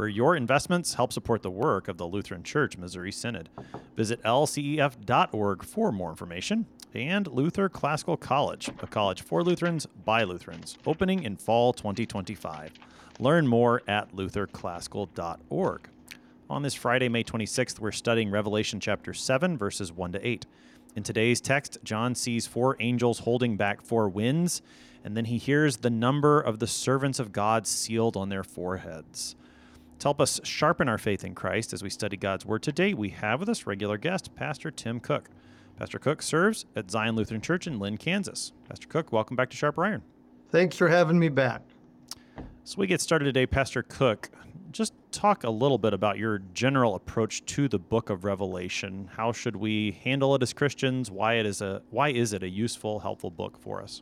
where your investments help support the work of the Lutheran Church Missouri Synod. Visit lcef.org for more information. And Luther Classical College, a college for Lutherans by Lutherans, opening in fall 2025. Learn more at lutherclassical.org. On this Friday, May 26th, we're studying Revelation chapter 7, verses 1 to 8. In today's text, John sees four angels holding back four winds, and then he hears the number of the servants of God sealed on their foreheads. To help us sharpen our faith in Christ as we study God's Word today, we have with us regular guest, Pastor Tim Koch. Pastor Koch serves at Zion Lutheran Church in Linn, Kansas. Pastor Koch, welcome back to Sharper Iron. Thanks for having me back. So we get started today, Pastor Koch. Just talk a little bit about your general approach to the book of Revelation. How should we handle it as Christians? Why it is a why is it a useful, helpful book for us?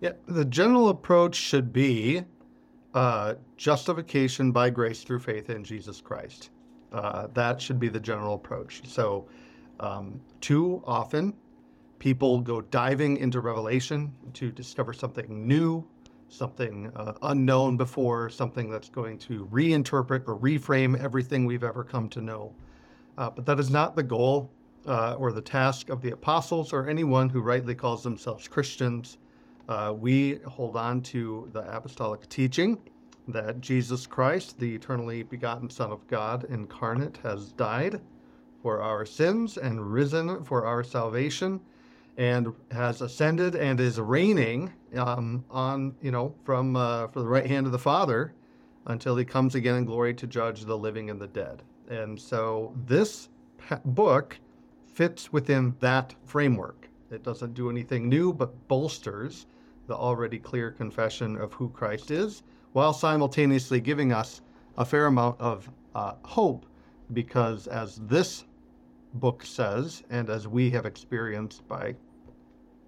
Yeah, the general approach should be uh, justification by grace through faith in Jesus Christ. Uh, that should be the general approach. So, um, too often, people go diving into Revelation to discover something new, something uh, unknown before, something that's going to reinterpret or reframe everything we've ever come to know. Uh, but that is not the goal uh, or the task of the apostles or anyone who rightly calls themselves Christians. Uh, we hold on to the apostolic teaching that Jesus Christ, the eternally begotten Son of God incarnate, has died for our sins and risen for our salvation and has ascended and is reigning um, on, you know, from uh, for the right hand of the Father until he comes again in glory to judge the living and the dead. And so this book fits within that framework. It doesn't do anything new, but bolsters the already clear confession of who Christ is, while simultaneously giving us a fair amount of uh, hope, because as this book says, and as we have experienced by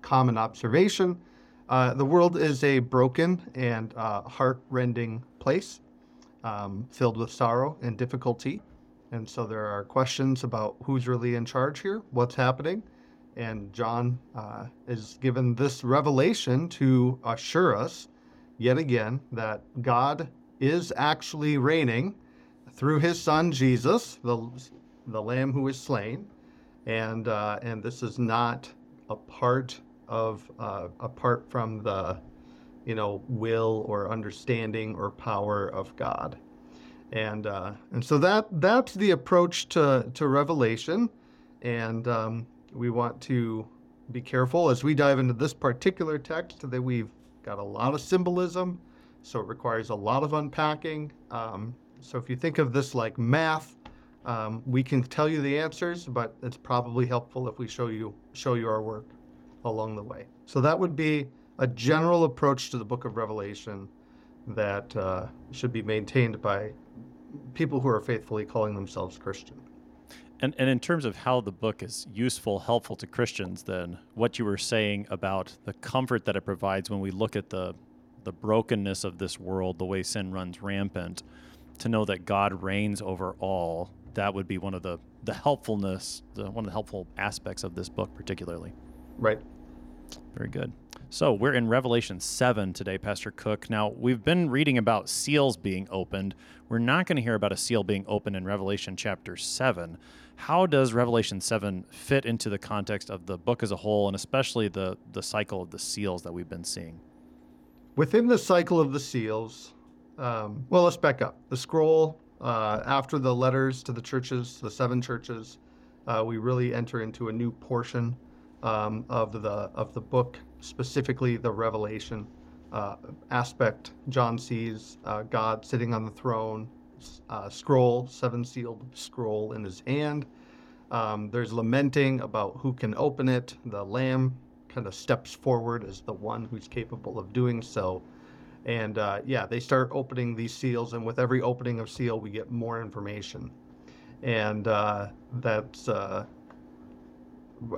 common observation, uh, the world is a broken and uh, heart-rending place, um, filled with sorrow and difficulty. And so there are questions about who's really in charge here, what's happening, and John uh, is given this revelation to assure us yet again that God is actually reigning through his son Jesus, the, the lamb who is slain. And, uh, and this is not a part of, uh, apart from the, you know, will or understanding or power of God. And, uh, and so that, that's the approach to, to Revelation. And, um, we want to be careful as we dive into this particular text that we've got a lot of symbolism, so it requires a lot of unpacking. Um, so if you think of this like math, um, we can tell you the answers, but it's probably helpful if we show you show you our work along the way. So that would be a general approach to the Book of Revelation that uh, should be maintained by people who are faithfully calling themselves Christian. And, and in terms of how the book is useful, helpful to Christians, then what you were saying about the comfort that it provides when we look at the the brokenness of this world, the way sin runs rampant, to know that God reigns over all, that would be one of the the helpfulness, the, one of the helpful aspects of this book, particularly. Right. Very good. So we're in Revelation 7 today, Pastor Koch. Now, we've been reading about seals being opened. We're not going to hear about a seal being opened in Revelation chapter 7. How does Revelation 7 fit into the context of the book as a whole, and especially the, the cycle of the seals that we've been seeing? Within the cycle of the seals, um, well, let's back up. The scroll, uh, after the letters to the churches, the seven churches, uh, we really enter into a new portion um, of the of the book, specifically the Revelation uh, aspect. John sees uh, God sitting on the throne, uh, scroll, seven sealed scroll in his hand. Um, there's lamenting about who can open it. The Lamb kind of steps forward as the one who's capable of doing so. And uh, yeah, they start opening these seals, and with every opening of seal, we get more information. and uh, that's uh,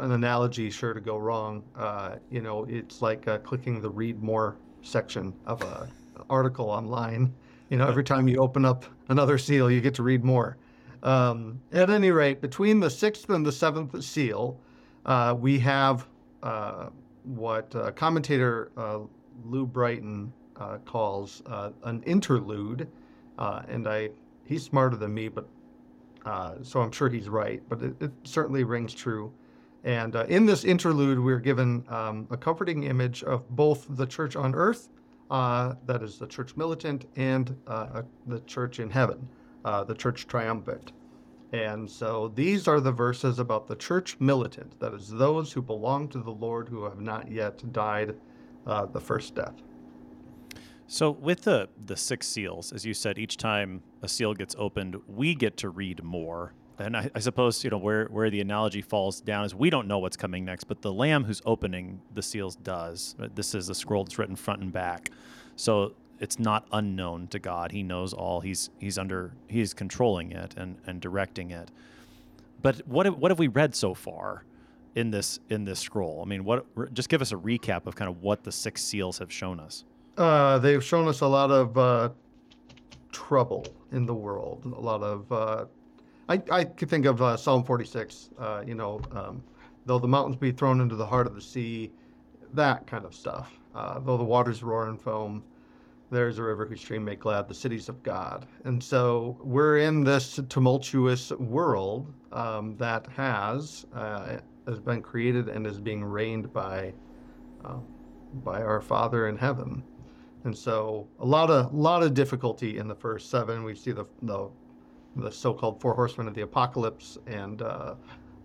an analogy sure to go wrong. Uh, you know, it's like uh, clicking the read more section of a article online. You know, every time you open up another seal, you get to read more. Um, at any rate, between the sixth and the seventh seal, uh, we have uh, what uh, commentator uh, Lou Brighton uh, calls uh, an interlude, and I he's smarter than me, but so I'm sure he's right. But it, it certainly rings true. And in this interlude, we're given um, a comforting image of both the church on earth, that is the church militant, and the church in heaven uh, the church triumphant. And so these are the verses about the church militant, that is, those who belong to the Lord who have not yet died uh, the first death. So, with the, the six seals, as you said, each time a seal gets opened, we get to read more. And I, I, suppose, you know, where, where the analogy falls down is we don't know what's coming next, but the lamb who's opening the seals does. This is a scroll that's written front and back. So it's not unknown to God. He knows all. He's he's under he's controlling it and and directing it. But what have, what have we read so far in this in this scroll? I mean, what just give us a recap of kind of what the six seals have shown us. Uh, they've shown us a lot of uh, trouble in the world. A lot of uh, I I could think of uh, Psalm 46. Uh, you know, um, though the mountains be thrown into the heart of the sea, that kind of stuff. Uh, though the waters roar and foam, there's a river whose stream make glad the cities of God. And so we're in this tumultuous world um, that has uh, has been created and is being reigned by uh, by our Father in heaven. And so a lot of lot of difficulty in the first seven. We see the the, the so-called four horsemen of the apocalypse and uh,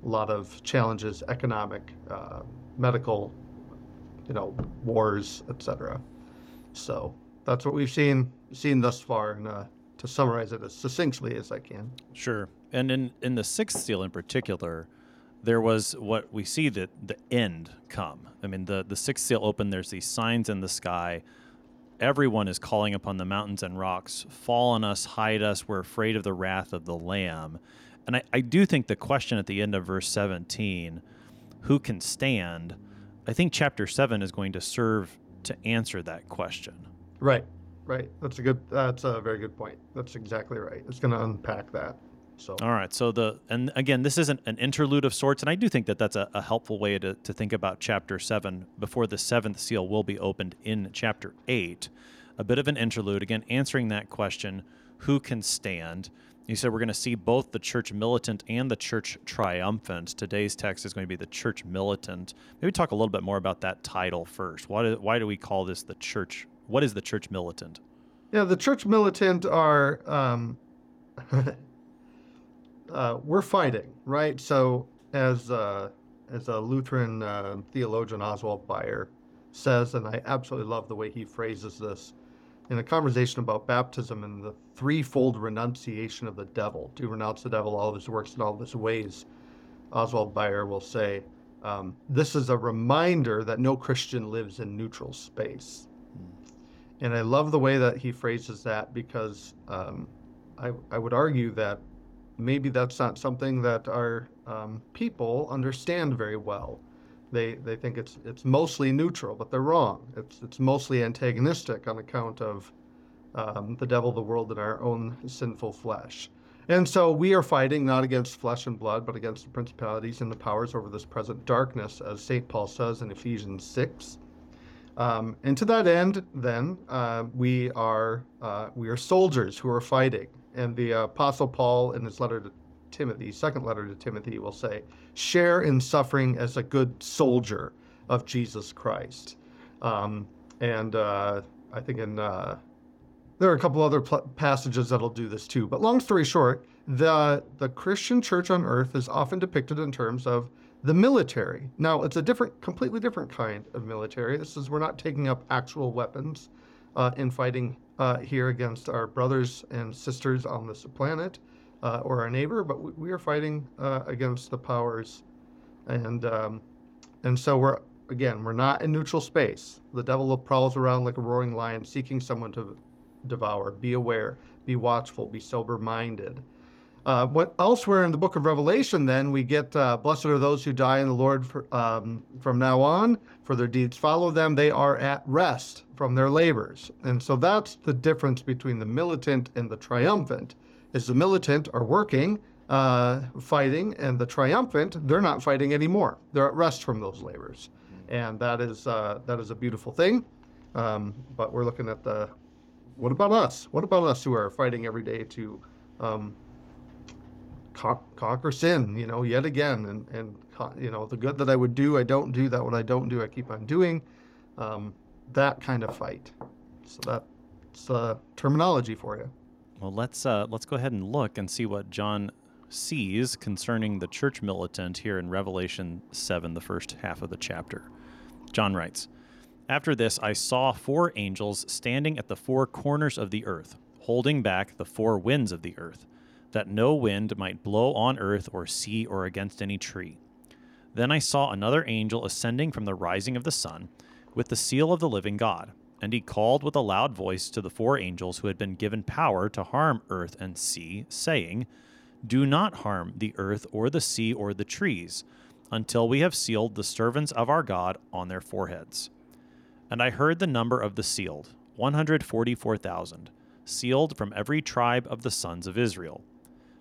a lot of challenges, economic, uh, medical, you know, wars, etc. So that's what we've seen seen thus far, and uh, to summarize it as succinctly as I can. Sure. And in in the sixth seal in particular, there was what we see that the end come. I mean, the the sixth seal open. There's these signs in the sky. Everyone is calling upon the mountains and rocks, fall on us, hide us. We're afraid of the wrath of the Lamb. And I, I do think the question at the end of verse 17, who can stand? I think chapter 7 is going to serve to answer that question. Right, right. That's a good. That's a very good point. That's exactly right. It's going to unpack that. So. All right. So the and again, this isn't an interlude of sorts, and I do think that that's a, a, helpful way to, to think about chapter seven before the seventh seal will be opened in chapter eight. A bit of an interlude, again, answering that question: Who can stand? You said we're going to see both the church militant and the church triumphant. Today's text is going to be the church militant. Maybe talk a little bit more about that title first. Why do, why do we call this the church what is the church militant? Yeah, the church militant are um, uh, we're fighting, right? So as uh, as a Lutheran uh, theologian Oswald Bayer says, and I absolutely love the way he phrases this in a conversation about baptism and the threefold renunciation of the devil. To renounce the devil, all of his works, and all of his ways. Oswald Bayer will say, um, this is a reminder that no Christian lives in neutral space. And I love the way that he phrases that because um, I, I would argue that maybe that's not something that our um, people understand very well. They, they think it's, it's mostly neutral, but they're wrong. It's, it's mostly antagonistic on account of um, the devil, the world, and our own sinful flesh. And so we are fighting not against flesh and blood, but against the principalities and the powers over this present darkness, as St. Paul says in Ephesians 6. Um, and to that end, then uh, we are uh, we are soldiers who are fighting. And the Apostle Paul, in his letter to Timothy, second letter to Timothy, will say, "Share in suffering as a good soldier of Jesus Christ." Um, and uh, I think in uh, there are a couple other pl- passages that'll do this too. But long story short, the the Christian church on earth is often depicted in terms of the military. Now, it's a different, completely different kind of military. This is, we're not taking up actual weapons uh, in fighting uh, here against our brothers and sisters on this planet uh, or our neighbor, but we, we are fighting uh, against the powers. And, um, and so we're, again, we're not in neutral space. The devil prowls around like a roaring lion seeking someone to devour. Be aware, be watchful, be sober minded. Uh, what elsewhere in the book of Revelation, then we get, uh, "Blessed are those who die in the Lord for, um, from now on, for their deeds follow them. They are at rest from their labors." And so that's the difference between the militant and the triumphant. Is the militant are working, uh, fighting, and the triumphant they're not fighting anymore. They're at rest from those labors, and that is uh, that is a beautiful thing. Um, but we're looking at the what about us? What about us who are fighting every day to um, con- conquer sin, you know, yet again, and and you know the good that I would do, I don't do. That what I don't do, I keep on doing. Um, that kind of fight. So that's uh, terminology for you. Well, let's uh, let's go ahead and look and see what John sees concerning the church militant here in Revelation seven, the first half of the chapter. John writes. After this, I saw four angels standing at the four corners of the earth, holding back the four winds of the earth, that no wind might blow on earth or sea or against any tree. Then I saw another angel ascending from the rising of the sun, with the seal of the living God. And he called with a loud voice to the four angels who had been given power to harm earth and sea, saying, Do not harm the earth or the sea or the trees, until we have sealed the servants of our God on their foreheads. And I heard the number of the sealed, 144,000, sealed from every tribe of the sons of Israel.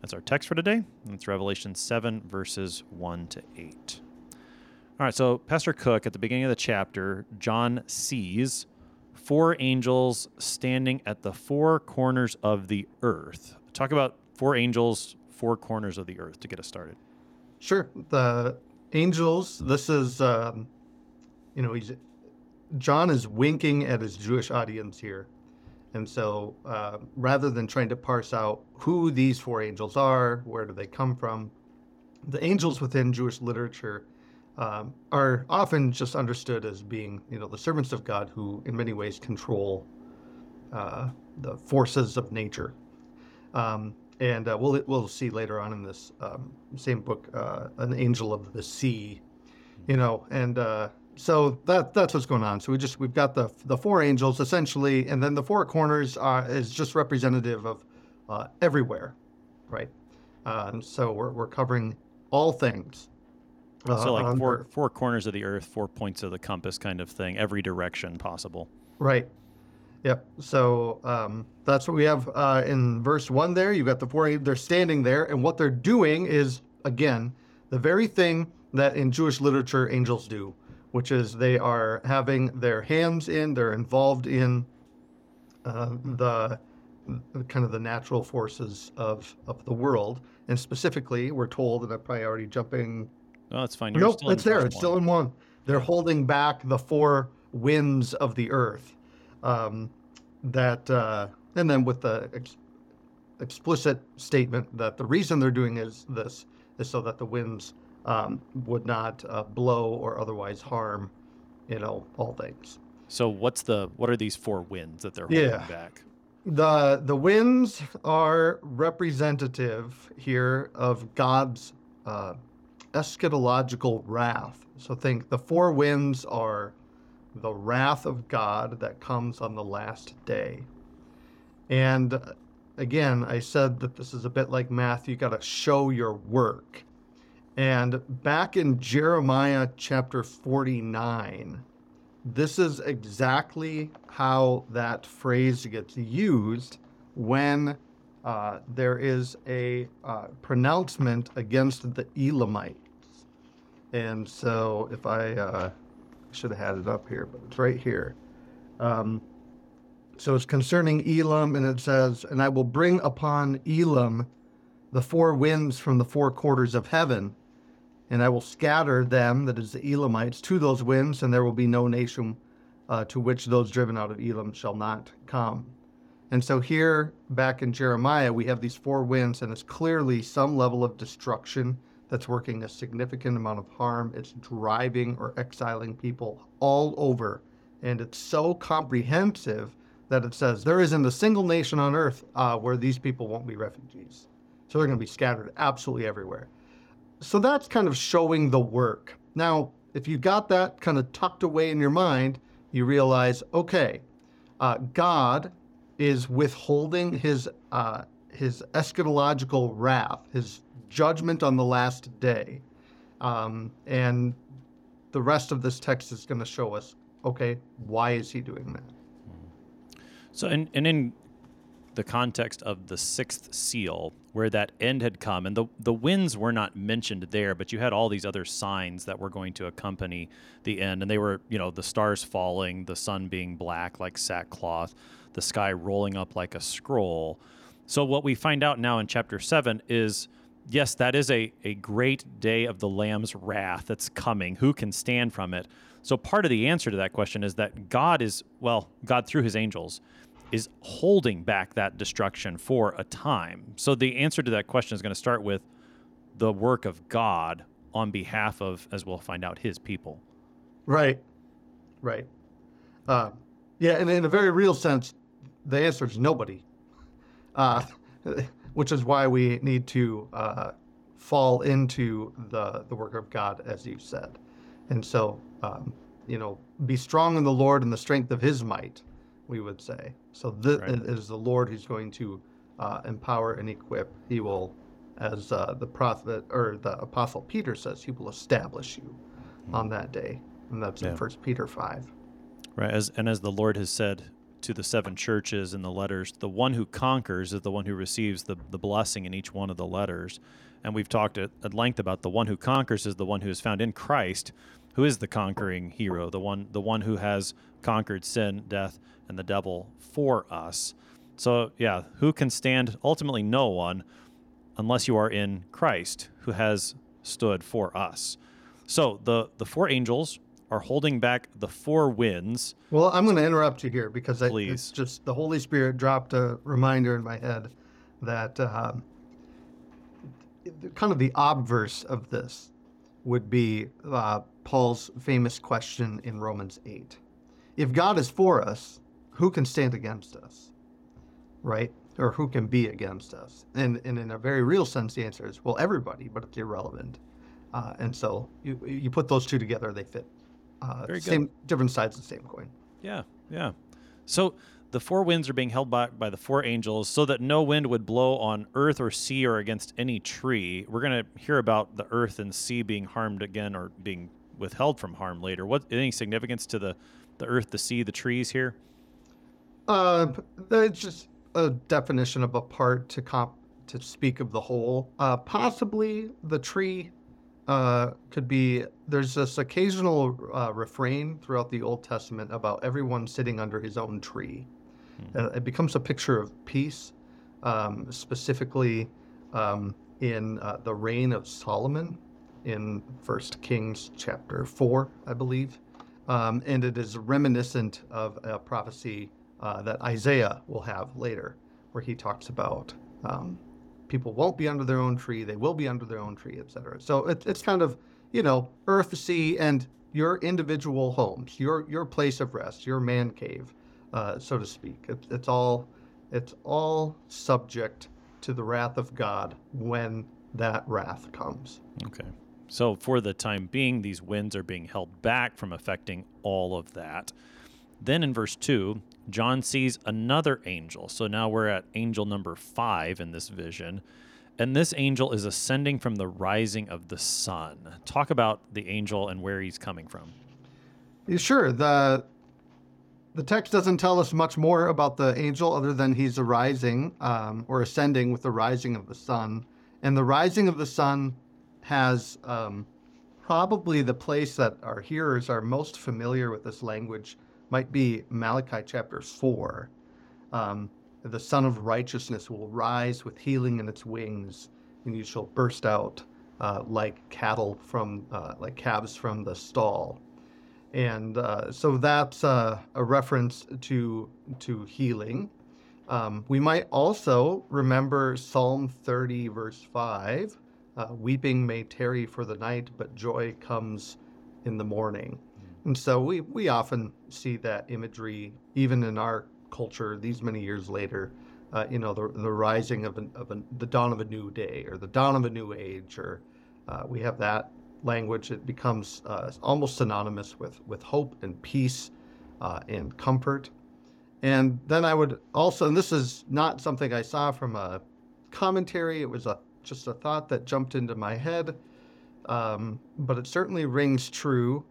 That's our text for today. It's Revelation 7, verses 1 to 8. All right, so Pastor Koch, at the beginning of the chapter, John sees four angels standing at the four corners of the earth. Talk about four angels, four corners of the earth to get us started. Sure. The angels, this is um, you know, he's John is winking at his Jewish audience here. And so uh, rather than trying to parse out who these four angels are, where do they come from, the angels within Jewish literature um, are often just understood as being, you know, the servants of God who, in many ways, control uh, the forces of nature. Um, and uh, we'll we'll see later on in this um, same book, uh, an angel of the sea, you know, and uh, so that that's what's going on. So we just we've got the the four angels essentially, and then the four corners are, is just representative of uh, everywhere, right? Uh, so we're we're covering all things. Uh, so like four Earth. four corners of the earth, four points of the compass, kind of thing, every direction possible. Right. Yep. So um, that's what we have uh, in verse one. There, you've got the four. They're standing there, and what they're doing is again the very thing that in Jewish literature angels do which is they are having their hands in, they're involved in uh, the kind of the natural forces of, of the world. And specifically, we're told, and I'm probably already jumping. No, it's fine. You're nope, it's there. It's one. still in one. They're holding back the four winds of the earth. Um, that, uh, and then with the ex- explicit statement that the reason they're doing is this is so that the winds um, would not uh, blow or otherwise harm, you know, all things. So what's the what are these four winds that they're holding yeah. back? The the winds are representative here of God's uh, eschatological wrath. So think the four winds are the wrath of God that comes on the last day. And uh, again, I said that this is a bit like math. You got to show your work. And back in Jeremiah chapter 49, this is exactly how that phrase gets used when uh, there is a uh, pronouncement against the Elamites. And so if I uh, should have had it up here, but it's right here. Um, so it's concerning Elam, and it says, And I will bring upon Elam the four winds from the four quarters of heaven and I will scatter them, that is the Elamites, to those winds, and there will be no nation uh, to which those driven out of Elam shall not come. And so here, back in Jeremiah, we have these four winds, and it's clearly some level of destruction that's working a significant amount of harm. It's driving or exiling people all over. And it's so comprehensive that it says there isn't a single nation on earth uh, where these people won't be refugees. So they're going to be scattered absolutely everywhere. So that's kind of showing the work. Now, if you got that kind of tucked away in your mind, you realize, okay, uh, God is withholding his uh, his eschatological wrath, his judgment on the last day, um, and the rest of this text is going to show us, okay, why is he doing that? So, and, and in the context of the sixth seal, where that end had come, and the, the winds were not mentioned there, but you had all these other signs that were going to accompany the end. And they were, you know, the stars falling, the sun being black like sackcloth, the sky rolling up like a scroll. So, what we find out now in chapter seven is yes, that is a, a great day of the Lamb's wrath that's coming. Who can stand from it? So, part of the answer to that question is that God is, well, God through his angels is holding back that destruction for a time. So, the answer to that question is going to start with the work of God on behalf of, as we'll find out, his people. Right. Right. Uh, yeah, and in a very real sense, the answer is nobody. Uh, which is why we need to uh, fall into the, the work of God, as you said. And so, um, you know, be strong in the Lord and the strength of his might, we would say. So this right. is the Lord who's going to uh, empower and equip. He will, as uh, the prophet or the apostle Peter says, he will establish you mm-hmm. on that day. And that's yeah. in First Peter 5. Right. As, and as the Lord has said, to the seven churches in the letters, the one who conquers is the one who receives the, the blessing in each one of the letters. And we've talked at, at length about the one who conquers is the one who is found in Christ, who is the conquering hero, the one the one who has conquered sin, death, and the devil for us. So yeah, who can stand? Ultimately, no one, unless you are in Christ, who has stood for us. So the the four angels are holding back the four winds. Well, I'm going to interrupt you here because I, it's just the Holy Spirit dropped a reminder in my head that uh, kind of the obverse of this would be uh, Paul's famous question in Romans 8. If God is for us, who can stand against us? Right? Or who can be against us? And, and in a very real sense, the answer is, well, everybody, but it's irrelevant. Uh, and so you, you put those two together, they fit uh, Very same, good. different sides of the same coin. Yeah, yeah. So the four winds are being held back by the four angels so that no wind would blow on earth or sea or against any tree. We're going to hear about the earth and sea being harmed again or being withheld from harm later. What any significance to the the earth, the sea, the trees here? Uh, it's just a definition of a part to comp to speak of the whole. Uh, possibly the tree uh, could be there's this occasional uh, refrain throughout the Old Testament about everyone sitting under his own tree. Mm-hmm. It becomes a picture of peace, um, specifically um, in uh, the reign of Solomon in First Kings chapter four, I believe, um, and it is reminiscent of a prophecy uh, that Isaiah will have later, where he talks about um, people won't be under their own tree. They will be under their own tree, etc. So it, it's kind of, you know, earth, sea, and your individual homes, your your place of rest, your man cave, uh, so to speak. It, it's all it's all subject to the wrath of God when that wrath comes. Okay. So for the time being, these winds are being held back from affecting all of that. Then in verse 2, John sees another angel. So now we're at angel number five in this vision. And this angel is ascending from the rising of the sun. Talk about the angel and where he's coming from. Sure. The the text doesn't tell us much more about the angel other than he's arising um, or ascending with the rising of the sun. And the rising of the sun has um, probably the place that our hearers are most familiar with this language might be Malachi chapter 4. Um, the Sun of Righteousness will rise with healing in its wings, and you shall burst out uh, like cattle from, uh, like calves from the stall. And uh, so that's uh, a reference to, to healing. Um, we might also remember Psalm 30, verse 5 uh, Weeping may tarry for the night, but joy comes in the morning. And so we, we often see that imagery, even in our culture, these many years later. Uh, you know, the, the rising of, an, of an, the dawn of a new day or the dawn of a new age, or uh, we have that language. It becomes uh, almost synonymous with, with hope and peace uh, and comfort. And then I would also, and this is not something I saw from a commentary, it was a, just a thought that jumped into my head, um, but it certainly rings true,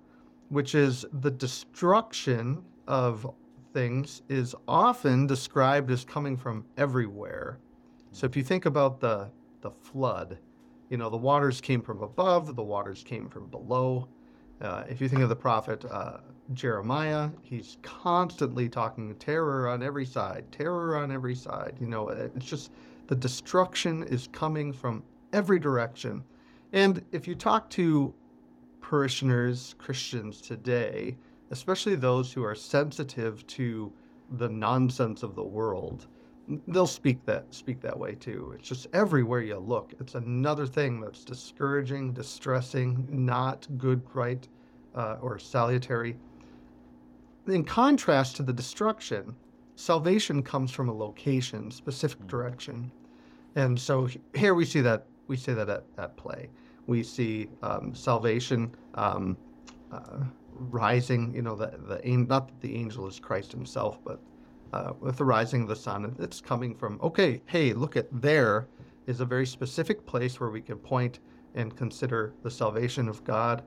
which is the destruction of things is often described as coming from everywhere. So if you think about the, the flood, you know, the waters came from above, the waters came from below. Uh, if you think of the prophet uh, Jeremiah, he's constantly talking terror on every side, terror on every side. You know, it's just the destruction is coming from every direction. And if you talk to parishioners, Christians today, especially those who are sensitive to the nonsense of the world, they'll speak that speak that way too. It's just everywhere you look. It's another thing that's discouraging, distressing, not good, right, uh, or salutary. In contrast to the destruction, salvation comes from a location, specific mm. direction, and so here we see that we see that at, at play. We see um, salvation um, uh, rising. You know, the the not that the angel is Christ Himself, but uh, with the rising of the sun, it's coming from, okay, hey, look at there is a very specific place where we can point and consider the salvation of God.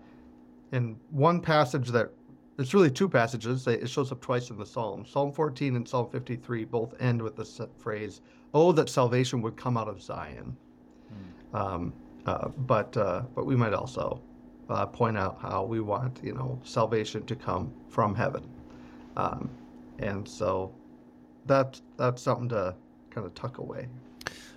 And one passage that, it's really two passages, it shows up twice in the Psalm. Psalm 14 and Psalm 53 both end with the phrase, oh, that salvation would come out of Zion. Hmm. Um, uh, but, uh, but we might also uh, point out how we want, you know, salvation to come from heaven. Um, and so that that's something to kind of tuck away.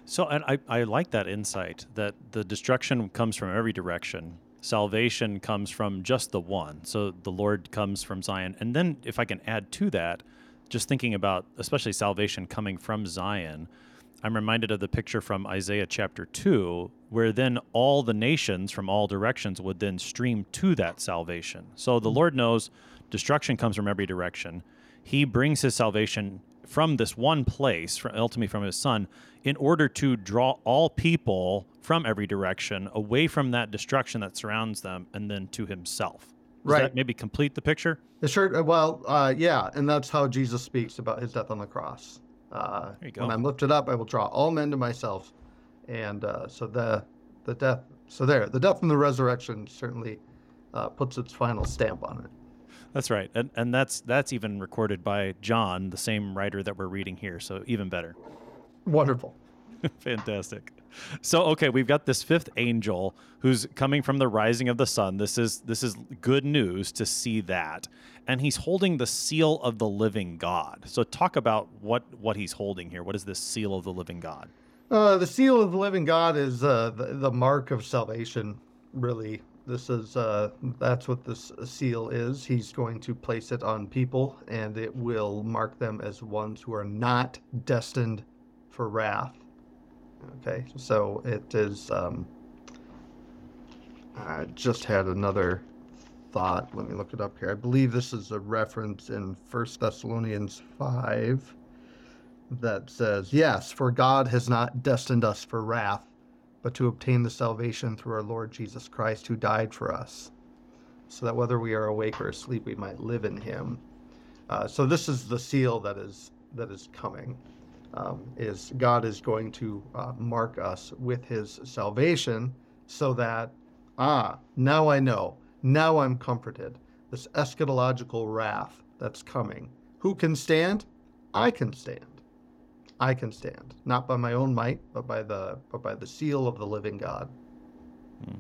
So, and I, I like that insight that the destruction comes from every direction. Salvation comes from just the one. So the Lord comes from Zion. And then, if I can add to that, just thinking about especially salvation coming from Zion, I'm reminded of the picture from Isaiah chapter 2, where then all the nations from all directions would then stream to that salvation. So the. Lord knows destruction comes from every direction. He brings his salvation from this one place, ultimately from his son, in order to draw all people from every direction away from that destruction that surrounds them and then to himself. Does right. maybe complete the picture? Sure. Uh, well, uh, yeah, and that's how Jesus speaks about his death on the cross. Uh, there you go. When I'm lifted up, I will draw all men to myself, and uh, so the the death. So there, the death and the resurrection certainly uh, puts its final stamp on it. That's right, and and that's that's even recorded by John, the same writer that we're reading here. So even better. Wonderful. Fantastic. So okay, we've got this fifth angel who's coming from the rising of the sun. This is this is good news to see that. And he's holding the seal of the living God. So talk about what what he's holding here. What is this seal of the living God? Uh, the seal of the living God is uh, the, the mark of salvation, really. This is uh, that's what this seal is. He's going to place it on people, and it will mark them as ones who are not destined for wrath. Okay, so it is. Um, I just had another thought. Let me look it up here. I believe this is a reference in First Thessalonians five that says, "Yes, for God has not destined us for wrath." but to obtain the salvation through our Lord Jesus Christ, who died for us, so that whether we are awake or asleep, we might live in Him. Uh, so this is the seal that is that is coming. Um, is God is going to uh, mark us with His salvation, so that ah, now I know, now I'm comforted. This eschatological wrath that's coming. Who can stand? I can stand. I can stand, not by my own might, but by the but by the seal of the living God. Hmm.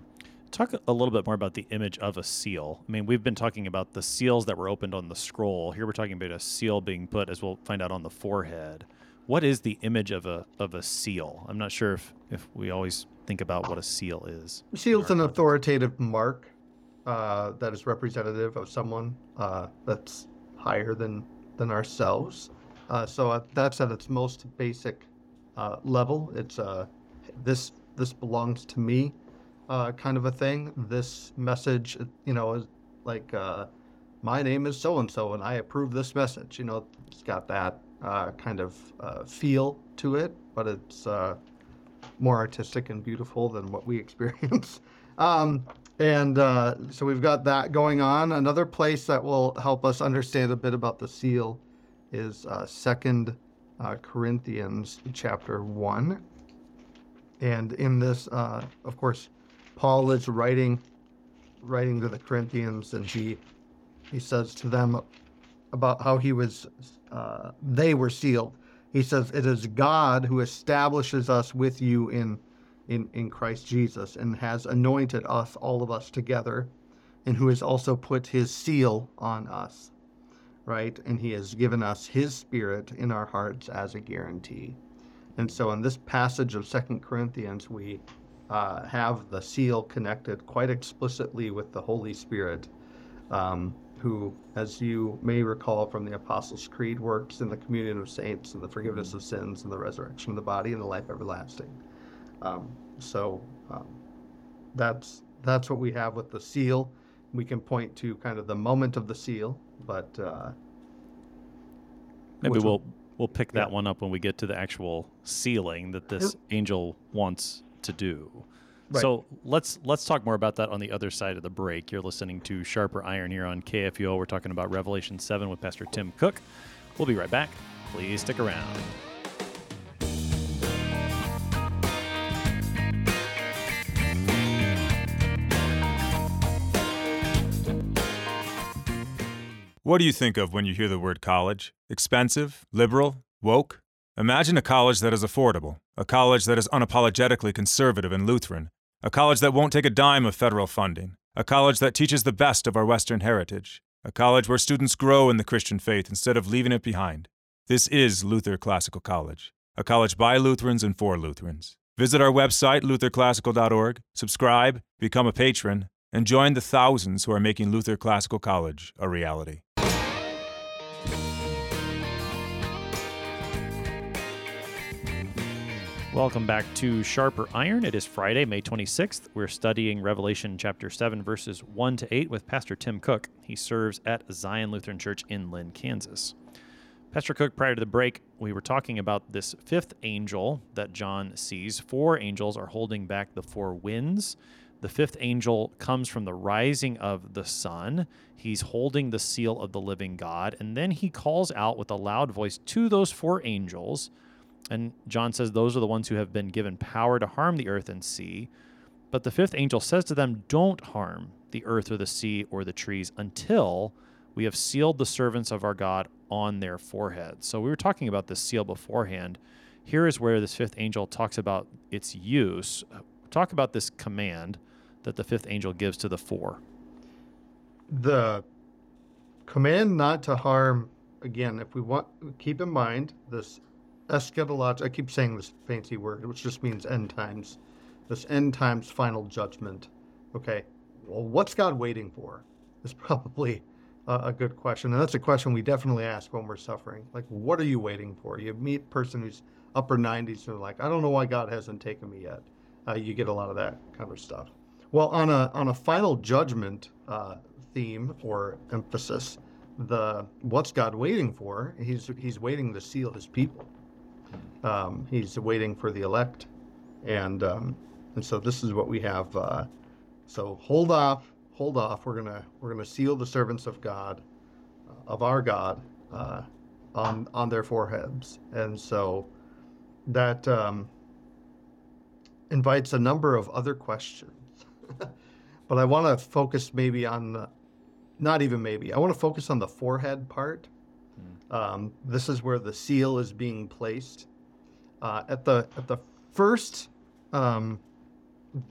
Talk a little bit more about the image of a seal. I mean, we've been talking about the seals that were opened on the scroll. Here we're talking about a seal being put, as we'll find out, on the forehead. What is the image of a of a seal? I'm not sure if if we always think about what a seal is. A seal's an authoritative mark uh, that is representative of someone uh, that's higher than than ourselves. Uh, so uh, that's at its most basic uh, level. It's uh, this this belongs to me uh, kind of a thing. This message, you know, is like uh, my name is so and so, and I approve this message. You know, it's got that uh, kind of uh, feel to it, but it's uh, more artistic and beautiful than what we experience. um, and uh, so we've got that going on. Another place that will help us understand a bit about the seal is uh, Second uh, Corinthians chapter one. And in this, of course, Paul is writing writing to the Corinthians, and he he says to them about how he was uh, they were sealed. He says, "It is God who establishes us with you in." In, in Christ Jesus and has anointed us, all of us together, and who has also put his seal on us right? And he has given us his spirit in our hearts as a guarantee. And so in this passage of Second Corinthians, we uh, have the seal connected quite explicitly with the Holy Spirit, um, who, as you may recall from the Apostles' Creed, works in the communion of saints and the forgiveness of sins and the resurrection of the body and the life everlasting. Um, so um, that's that's what we have with the seal. We can point to kind of the moment of the seal, but uh, Maybe we'll one? we'll pick that Yeah. one up when we get to the actual sealing that this angel wants to do. Right. So let's let's talk more about that on the other side of the break. You're listening to Sharper Iron here on KFUO. We're talking about Revelation 7 with Pastor Tim Koch. We'll be right back. Please stick around. What do you think of when you hear the word college? Expensive? Liberal? Woke? Imagine a college that is affordable, a college that is unapologetically conservative and Lutheran, a college that won't take a dime of federal funding, a college that teaches the best of our Western heritage, a college where students grow in the Christian faith instead of leaving it behind. This is Luther Classical College, a college by Lutherans and for Lutherans. Visit our website, lutherclassical.org, subscribe, become a patron, and join the thousands who are making Luther Classical College a reality. Welcome back to Sharper Iron. It is Friday, May 26th. We're studying Revelation chapter 7, verses 1 to 8 with Pastor Tim Koch. He serves at Zion Lutheran Church in Linn, Kansas. Pastor Koch, prior to the break, we were talking about this fifth angel that John sees. Four angels are holding back the four winds. The fifth angel comes from the rising of the sun. He's holding the seal of the living God. And then he calls out with a loud voice to those four angels. And John says those are the ones who have been given power to harm the earth and sea. But the fifth angel says to them, Don't harm the earth or the sea or the trees until we have sealed the servants of our God on their foreheads. So we were talking about this seal beforehand. Here is where this fifth angel talks about its use. Talk about this command that the fifth angel gives to the four. the command not to harm again if we want keep in mind this eschatological i keep saying this fancy word which just means end times this end times final judgment. Okay well what's god waiting for? Is probably a, a good question and that's a question we definitely ask when we're suffering. Like what are you waiting for? You meet a person who's upper 90s and they're like i don't know why god hasn't taken me yet. Uh, you get a lot of that kind of stuff. Well, on a on a final judgment uh, theme or emphasis, the what's God waiting for? He's he's waiting to seal His people. Um, he's waiting for the elect, and um, and so this is what we have. Uh, so hold off, hold off. We're gonna we're gonna seal the servants of God, of our God, uh, on on their foreheads, and so that um, invites a number of other questions but I want to focus maybe on the, not even maybe, I want to focus on the forehead part. Um, this is where the seal is being placed. Uh, at the at the first um,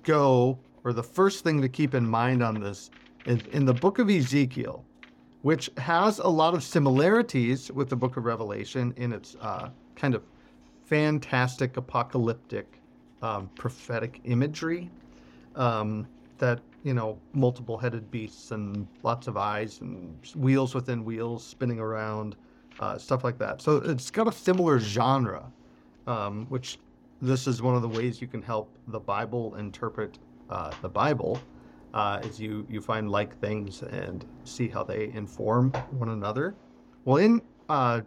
go, or the first thing to keep in mind on this is in the book of Ezekiel, which has a lot of similarities with the book of Revelation in its uh, kind of fantastic apocalyptic um, prophetic imagery um, that you know multiple headed beasts and lots of eyes and wheels within wheels spinning around uh, stuff like that. So it's got a similar genre, um, which this is one of the ways you can help the Bible interpret uh, the Bible. Uh, is you you find like things and see how they inform one another. Well, in uh,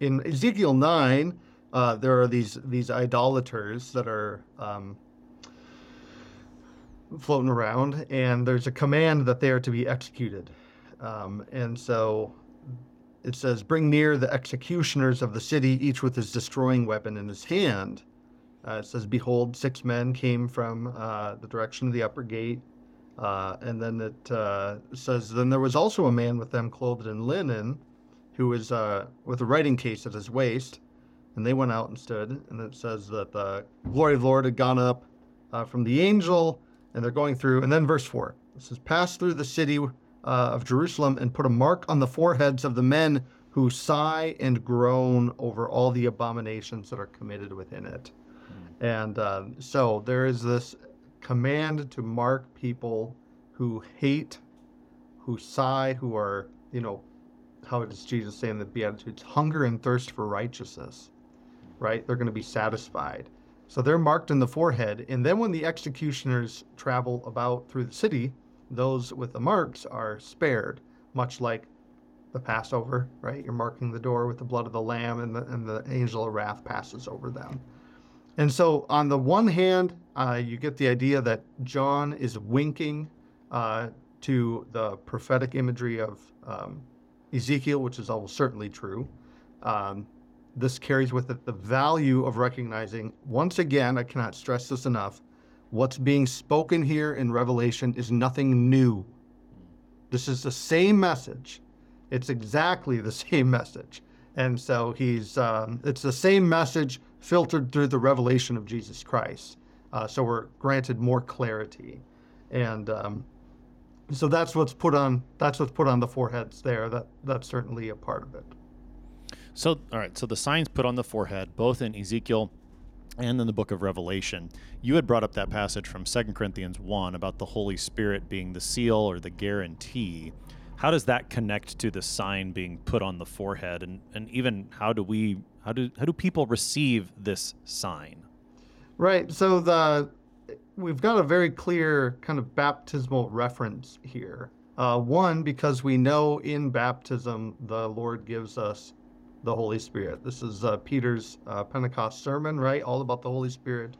in Ezekiel nine, uh, there are these these idolaters that are um, floating around, and there's a command that they are to be executed. Um, and so it says, Bring near the executioners of the city, each with his destroying weapon in his hand. Uh, it says, Behold, six men came from uh, the direction of the upper gate. Uh, and then it uh, says, Then there was also a man with them clothed in linen, who was uh, with a writing case at his waist. And they went out and stood. And it says that the glory of the Lord had gone up uh, from the angel, and they're going through. And then verse 4 it says, Pass through the city uh, of Jerusalem and put a mark on the foreheads of the men who sigh and groan over all the abominations that are committed within it. And uh, so there is this command to mark people who hate, who sigh, who are, you know, how does Jesus say in the Beatitudes, hunger and thirst for righteousness, right? They're going to be satisfied. So they're marked in the forehead. And then when the executioners travel about through the city, those with the marks are spared, much like the Passover, right? You're marking the door with the blood of the lamb, and the, and the angel of wrath passes over them. And so, on the one hand, uh, you get the idea that John is winking uh, to the prophetic imagery of um, Ezekiel, which is almost certainly true. Um, this carries with it the value of recognizing, once again, I cannot stress this enough, what's being spoken here in Revelation is nothing new. This is the same message. It's exactly the same message. And so he's, um, it's the same message filtered through the revelation of Jesus Christ. Uh, so we're granted more clarity. And um, so that's what's put on, that's what's put on the foreheads there. That, that's certainly a part of it. So, all right. So the signs put on the forehead, both in Ezekiel and in the book of Revelation. You had brought up that passage from 2 Corinthians 1 about the Holy Spirit being the seal or the guarantee. How does that connect to the sign being put on the forehead and, and even how do we how do how do people receive this sign? Right. So the we've got a very clear kind of baptismal reference here. Uh, one, because we know in baptism the Lord gives us the Holy Spirit. This is uh, Peter's uh, Pentecost sermon, right? All about the Holy Spirit.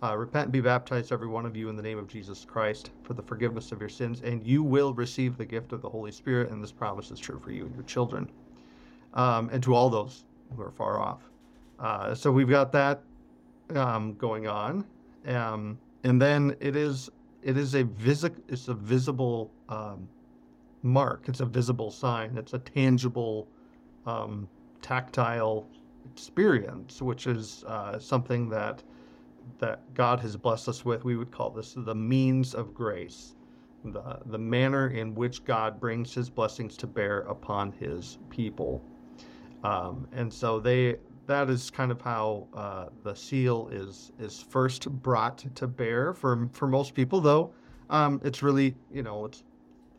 Uh, repent and be baptized, every one of you, in the name of Jesus Christ for the forgiveness of your sins, and you will receive the gift of the Holy Spirit. And this promise is true for you and your children, um, and to all those who are far off. Uh, so we've got that um, going on, um, and then it is it is a visi- it's a visible um, mark. It's a visible sign. It's a tangible um, tactile experience, which is uh, something that that God has blessed us with. We would call this the means of grace, the the manner in which God brings His blessings to bear upon His people, um, and so they. That is kind of how uh, the seal is is first brought to bear for for most people. Though um, it's really you know it's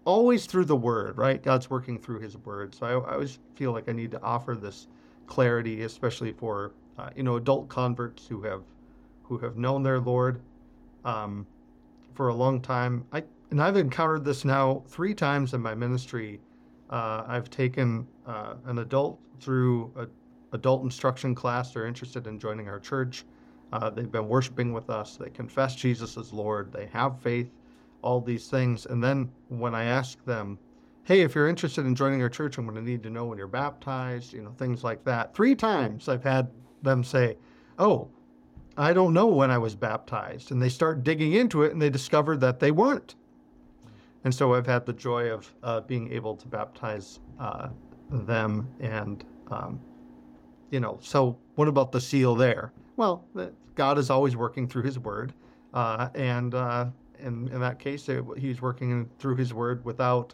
always through the word, right? God's working through his word. So I, I always feel like I need to offer this clarity, especially for, uh, you know, adult converts who have, who have known their Lord um, for a long time. I, and I've encountered this now three times in my ministry. Uh, I've taken uh, an adult through a adult instruction class. They're interested in joining our church. Uh, they've been worshiping with us. They confess Jesus as Lord. They have faith all these things. And then when I ask them, hey, if you're interested in joining our church, I'm going to need to know when you're baptized, you know, things like that. Three times I've had them say, oh, I don't know when I was baptized. And they start digging into it and they discover that they weren't. And so I've had the joy of uh, being able to baptize uh, them. And, um, you know, so what about the seal there? Well, God is always working through his word. Uh, and uh, in, in that case, it, he's working through his word without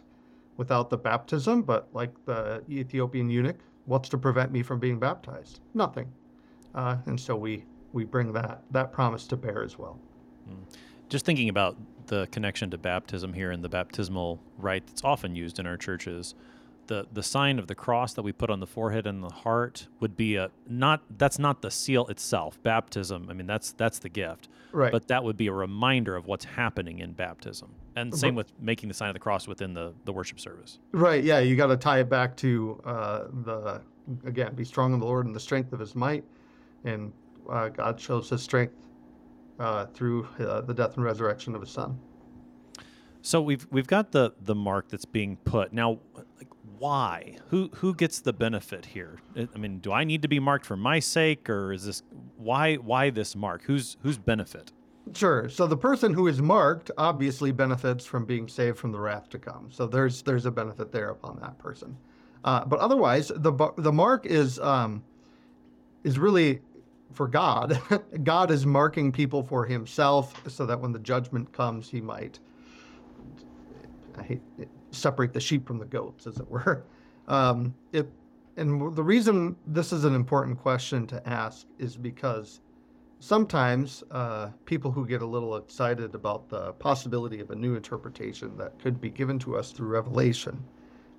without the baptism. But like the Ethiopian eunuch, what's to prevent me from being baptized? Nothing. Uh, and so we we bring that that promise to bear as well. Mm. Just thinking about the connection to baptism here and the baptismal rite that's often used in our churches. The the sign of the cross that we put on the forehead and the heart would be a not that's not the seal itself. Baptism, I mean that's that's the gift. Right. But that would be a reminder of what's happening in baptism. And same with making the sign of the cross within the the worship service. Right. Yeah. You got to tie it back to uh, the again, be strong in the Lord and the strength of His might, and uh, God shows His strength uh, through uh, the death and resurrection of His Son. So we've we've got the the mark that's being put. Now like why? Who who gets the benefit here? I mean, do I need to be marked for my sake or is this why why this mark? Who's whose benefit? Sure. So the person who is marked obviously benefits from being saved from the wrath to come. So there's there's a benefit there upon that person. Uh, but otherwise, the the mark is um, is really for God. God is marking people for Himself, so that when the judgment comes, He might I hate separate the sheep from the goats, as it were. Um, it and the reason this is an important question to ask is because sometimes uh, people who get a little excited about the possibility of a new interpretation that could be given to us through revelation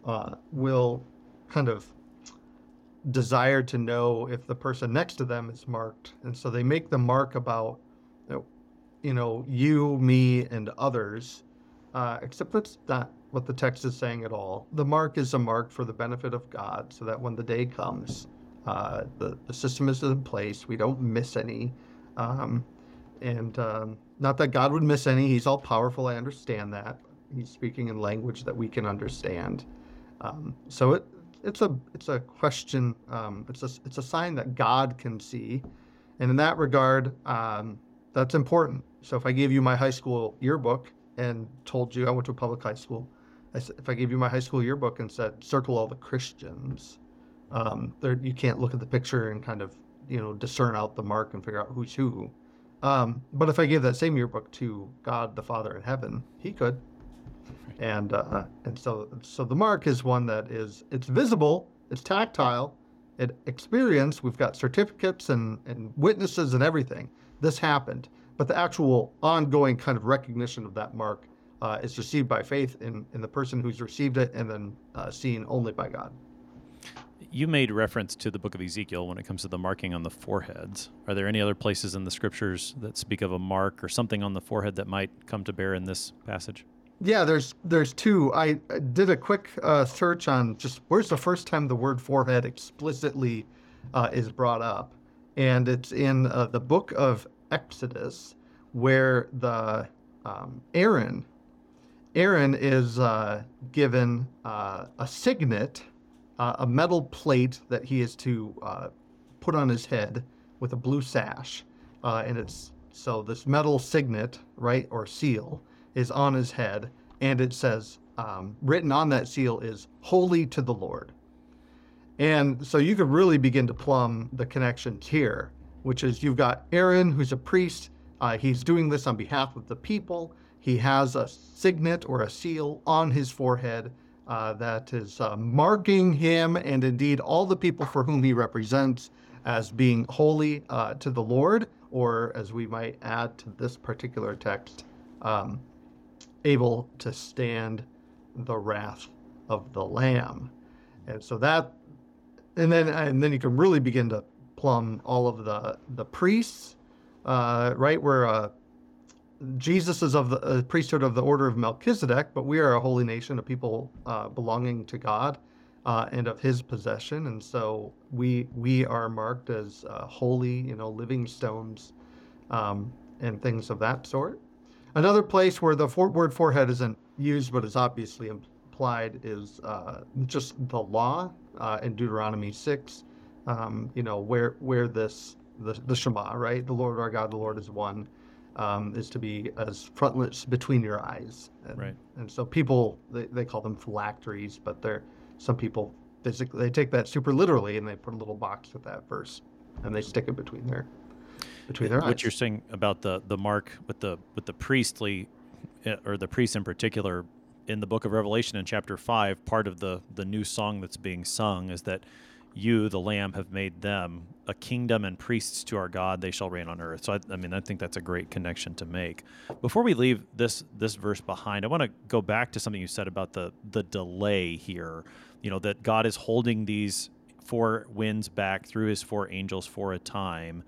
uh, will kind of desire to know if the person next to them is marked and so they make the mark about you know, you me and others uh, except that's not what the text is saying at all the mark is a mark for the benefit of god so that when the day comes uh, the, the system is in place we don't miss any um, and um, not that God would miss any. He's all powerful. I understand that. He's speaking in language that we can understand. Um, so it it's a it's a question. Um, it's a it's a sign that God can see, and in that regard, um, that's important. So if I gave you my high school yearbook and told you I went to a public high school, I if I gave you my high school yearbook and said circle all the Christians, um, there you can't look at the picture and kind of you know discern out the mark and figure out who's who. Um, but if I gave that same yearbook to God the Father in heaven, He could. And uh, and so so the mark is one that is it's visible, it's tactile, it experience. We've got certificates and and witnesses and everything. This happened, but the actual ongoing kind of recognition of that mark uh, is received by faith in in the person who's received it, and then uh, seen only by God. You made reference to the book of Ezekiel when it comes to the marking on the foreheads. Are there any other places in the scriptures that speak of a mark or something on the forehead that might come to bear in this passage? Yeah, there's there's two. I I did a quick uh, search on just where's the first time the word forehead explicitly uh, is brought up, and it's in uh, the book of Exodus, where the um, Aaron Aaron is uh, given uh, a signet, uh, a metal plate that he is to uh, put on his head with a blue sash, uh, and it's so this metal signet, right, or seal, is on his head, and it says, um, written on that seal is "Holy to the Lord." And so you could really begin to plumb the connections here, which is you've got Aaron, who's a priest. Uh, he's doing this on behalf of the people. He has a signet or a seal on his forehead uh, that is uh, marking him and indeed all the people for whom he represents as being holy uh, to the Lord, or as we might add to this particular text, um, able to stand the wrath of the Lamb. And so that and then and then you can really begin to plumb all of the the priests, uh, right? Where uh, Jesus is of the uh, priesthood of the order of Melchizedek, but we are a holy nation, a people uh, belonging to God uh, and of His possession, and so we we are marked as uh, holy, you know, living stones, um, and things of that sort. Another place where the for- word forehead isn't used but is obviously implied is uh, just the law in Deuteronomy 6, um, you know, where where this, the, the Shema, right? The Lord our God, the Lord is one, um, is to be as frontlets between your eyes. And, Right. And so people, they, they call them phylacteries, but they're, some people, physically, they take that super literally and they put a little box with that verse and they stick it between their, between their eyes. What you're saying about the the mark with the with the priestly, uh, or the priests in particular, in the book of Revelation in chapter five, part of the the new song that's being sung is that you, the Lamb, have made them a kingdom and priests to our God. They shall reign on earth. So I, I mean, I think that's a great connection to make. Before we leave this this verse behind, I want to go back to something you said about the the delay here. you know, that God is holding these four winds back through his four angels for a time.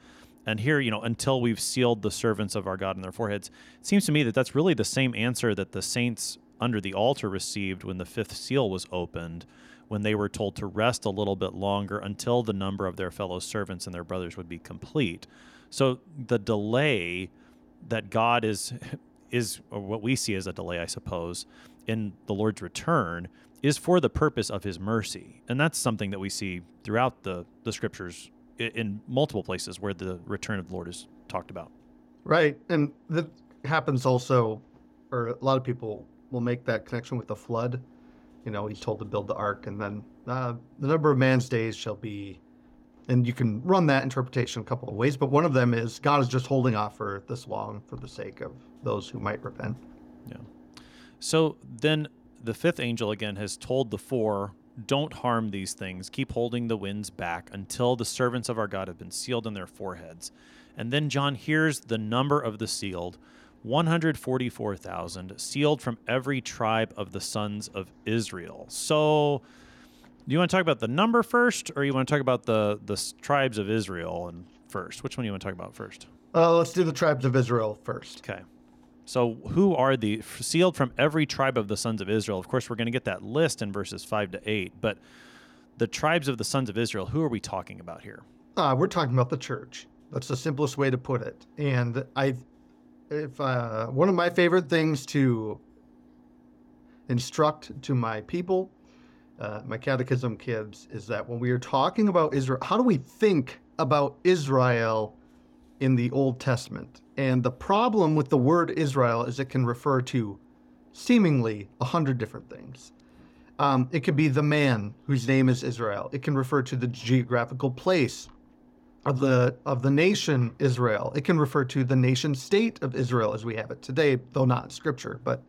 And here, you know, until we've sealed the servants of our God in their foreheads, it seems to me that that's really the same answer that the saints under the altar received when the fifth seal was opened, when they were told to rest a little bit longer until the number of their fellow servants and their brothers would be complete. So the delay that God is is what we see as a delay, I suppose, in the Lord's return is for the purpose of his mercy. And that's something that we see throughout the, the scriptures in multiple places where the return of the Lord is talked about. Right. And that happens also, or a lot of people will make that connection with the flood. You know, he's told to build the ark, and then uh, the number of man's days shall be. And you can run that interpretation a couple of ways, but one of them is God is just holding off for this long for the sake of those who might repent. Yeah. So then the fifth angel again has told the four, Don't harm these things. Keep holding the winds back until the servants of our God have been sealed in their foreheads. And then John hears the number of the sealed 144,000, sealed from every tribe of the sons of Israel. So. Do you want to talk about the number first, or you want to talk about the the tribes of Israel and first? Which one do you want to talk about first? Uh, let's do the tribes of Israel first. Okay. So, who are the sealed from every tribe of the sons of Israel? Of course, we're going to get that list in verses 5 to 8, but the tribes of the sons of Israel, who are we talking about here? Uh, we're talking about the church. That's the simplest way to put it. And I, if uh, one of my favorite things to instruct to my people, uh, my catechism kids, is that when we are talking about Israel, how do we think about Israel in the Old Testament? And the problem with the word Israel is it can refer to seemingly a hundred different things. Um, it could be the man whose name is Israel. It can refer to the geographical place of the of the nation Israel. It can refer to the nation state of Israel as we have it today, though not in scripture. But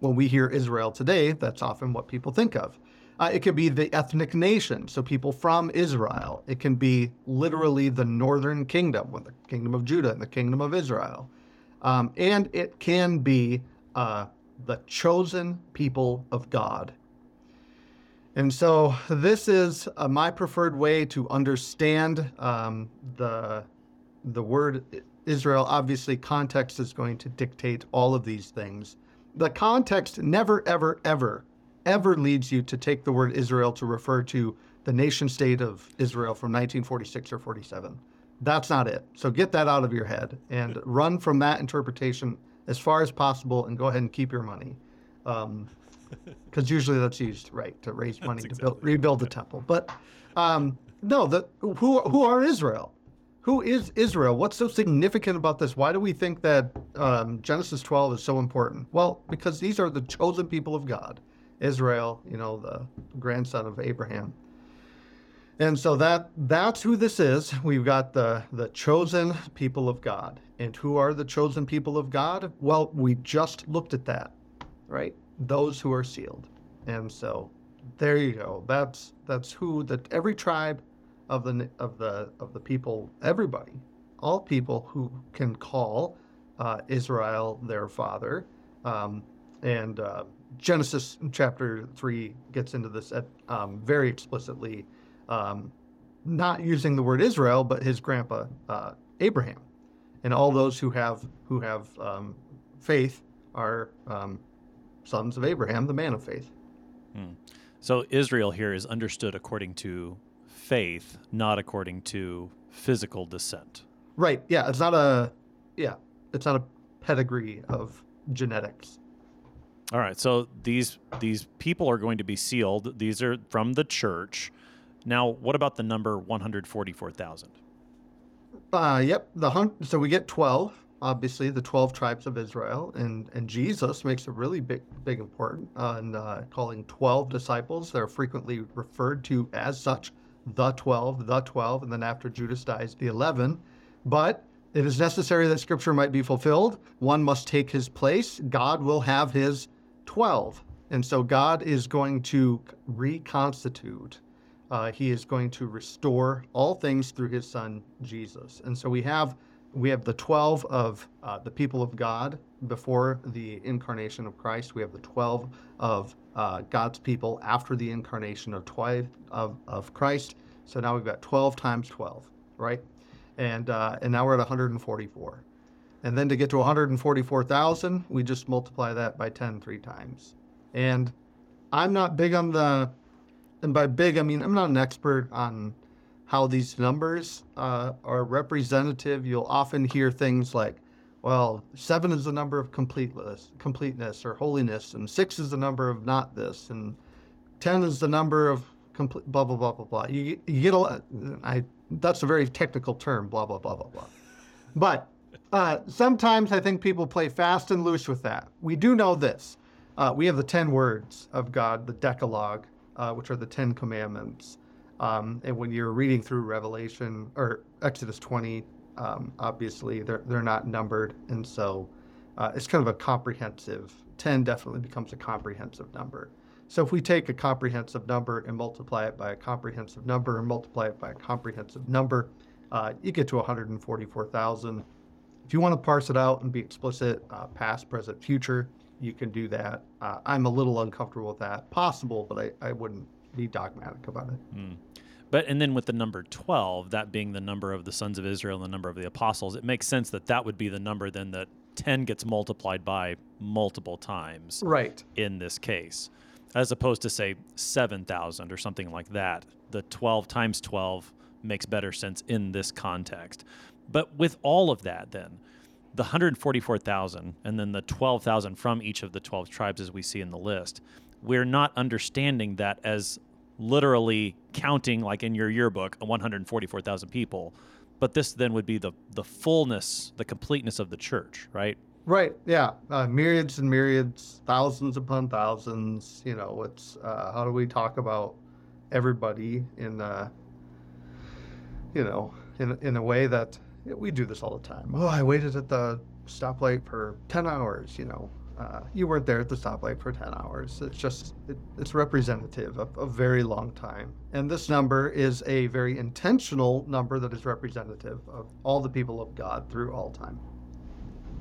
when we hear Israel today, that's often what people think of. Uh, it could be the ethnic nation, so people from Israel. It can be literally the northern kingdom, with the kingdom of Judah and the kingdom of Israel. Um, and it can be uh, the chosen people of God. And so this is uh, my preferred way to understand um, the the word Israel. Obviously, context is going to dictate all of these things. The context never, ever, ever ever leads you to take the word Israel to refer to the nation state of Israel from 1946 or 47. That's not it. So get that out of your head and run from that interpretation as far as possible and go ahead and keep your money. Because usually that's used, right, to raise money to build, rebuild the temple. But um, no, the, who, who are Israel? Who is Israel? What's so significant about this? Why do we think that um, Genesis 12 is so important? Well, because these are the chosen people of God. Israel, you know, the grandson of Abraham. And so that that's who this is. We've got the the chosen people of God. And who are the chosen people of God? Well, we just looked at that, right? Those who are sealed. And so there you go. That's that's who that every tribe of the of the of the people, everybody, all people who can call uh, Israel their father, um, and uh, Genesis chapter 3 gets into this at, um, very explicitly, um, not using the word Israel, but his grandpa uh, Abraham, and all those who have who have um, faith are um, sons of Abraham, the man of faith. Hmm. So Israel here is understood according to faith, not according to physical descent. Right. Yeah. It's not a. Yeah. It's not a pedigree of genetics. All right. So these these people are going to be sealed. These are from the church. Now, what about the number 144,000? Uh, yep. The hun- so we get 12, obviously, the 12 tribes of Israel. And, and Jesus makes a really big, big important on uh, calling 12 disciples. They're frequently referred to as such, the 12, the 12. And then after Judas dies, the 11. But it is necessary that scripture might be fulfilled. One must take his place. God will have his 12. And so God is going to reconstitute. Uh, he is going to restore all things through his son Jesus. And so we have we have the 12 of uh, the people of God before the incarnation of Christ. We have the 12 of uh, God's people after the incarnation of, of, of Christ. So now we've got 12 times 12, right? And, uh, and now we're at 144. And then to get to 144,000, we just multiply that by 10 three times. And I'm not big on the, and by big, I mean, I'm not an expert on how these numbers uh, are representative. You'll often hear things like, well, seven is the number of completeness, completeness or holiness, and six is the number of not this, and ten is the number of complete blah blah blah blah blah. You, you get a lot. I that's a very technical term, blah blah blah blah blah. But uh, sometimes I think people play fast and loose with that. We do know this. Uh, we have the ten words of God, the Decalogue, uh, which are the Ten Commandments. Um, and when you're reading through Revelation or Exodus 20, um, obviously they're they're not numbered, and so uh, it's kind of a comprehensive. Ten definitely becomes a comprehensive number. So if we take a comprehensive number and multiply it by a comprehensive number and multiply it by a comprehensive number, uh, you get to 144,000. If you want to parse it out and be explicit, uh, past, present, future, you can do that. Uh, I'm a little uncomfortable with that. Possible, but I, I wouldn't be dogmatic about it. Mm. But and then with the number 12, that being the number of the sons of Israel and the number of the apostles, it makes sense that that would be the number then that 10 gets multiplied by multiple times. Right. In this case, as opposed to say 7,000 or something like that. The 12 times 12 makes better sense in this context. But with all of that then, the 144,000 and then the 12,000 from each of the 12 tribes as we see in the list, we're not understanding that as literally counting like in your yearbook 144,000 people. But this then would be the the fullness the completeness of the church right? Right yeah. Uh, myriads and myriads thousands upon thousands you know it's uh, how do we talk about everybody in uh, you know in, in a way that we do this all the time. Oh i waited at the stoplight for 10 hours you know uh, you weren't there at the stoplight for 10 hours. It's just, it, it's representative of a very long time. And this number is a very intentional number that is representative of all the people of God through all time.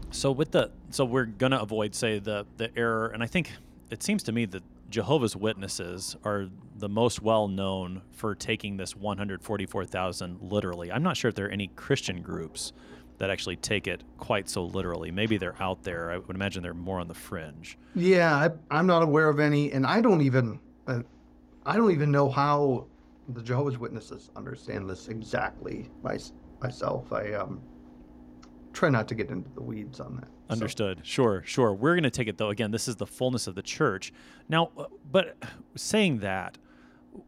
So with the, so we're going to avoid, say, the, the error. And I think it seems to me that Jehovah's Witnesses are the most well known for taking this 144,000 literally. I'm not sure if there are any Christian groups that actually take it quite so literally. Maybe they're out there. I would imagine they're more on the fringe. Yeah, I, am not aware of any, and I don't even, uh, I don't even know how the Jehovah's Witnesses understand this exactly my, myself. I um, try not to get into the weeds on that. Understood. So. Sure, sure. We're going to take it though. Again, this is the fullness of the church. Now, uh, but saying that,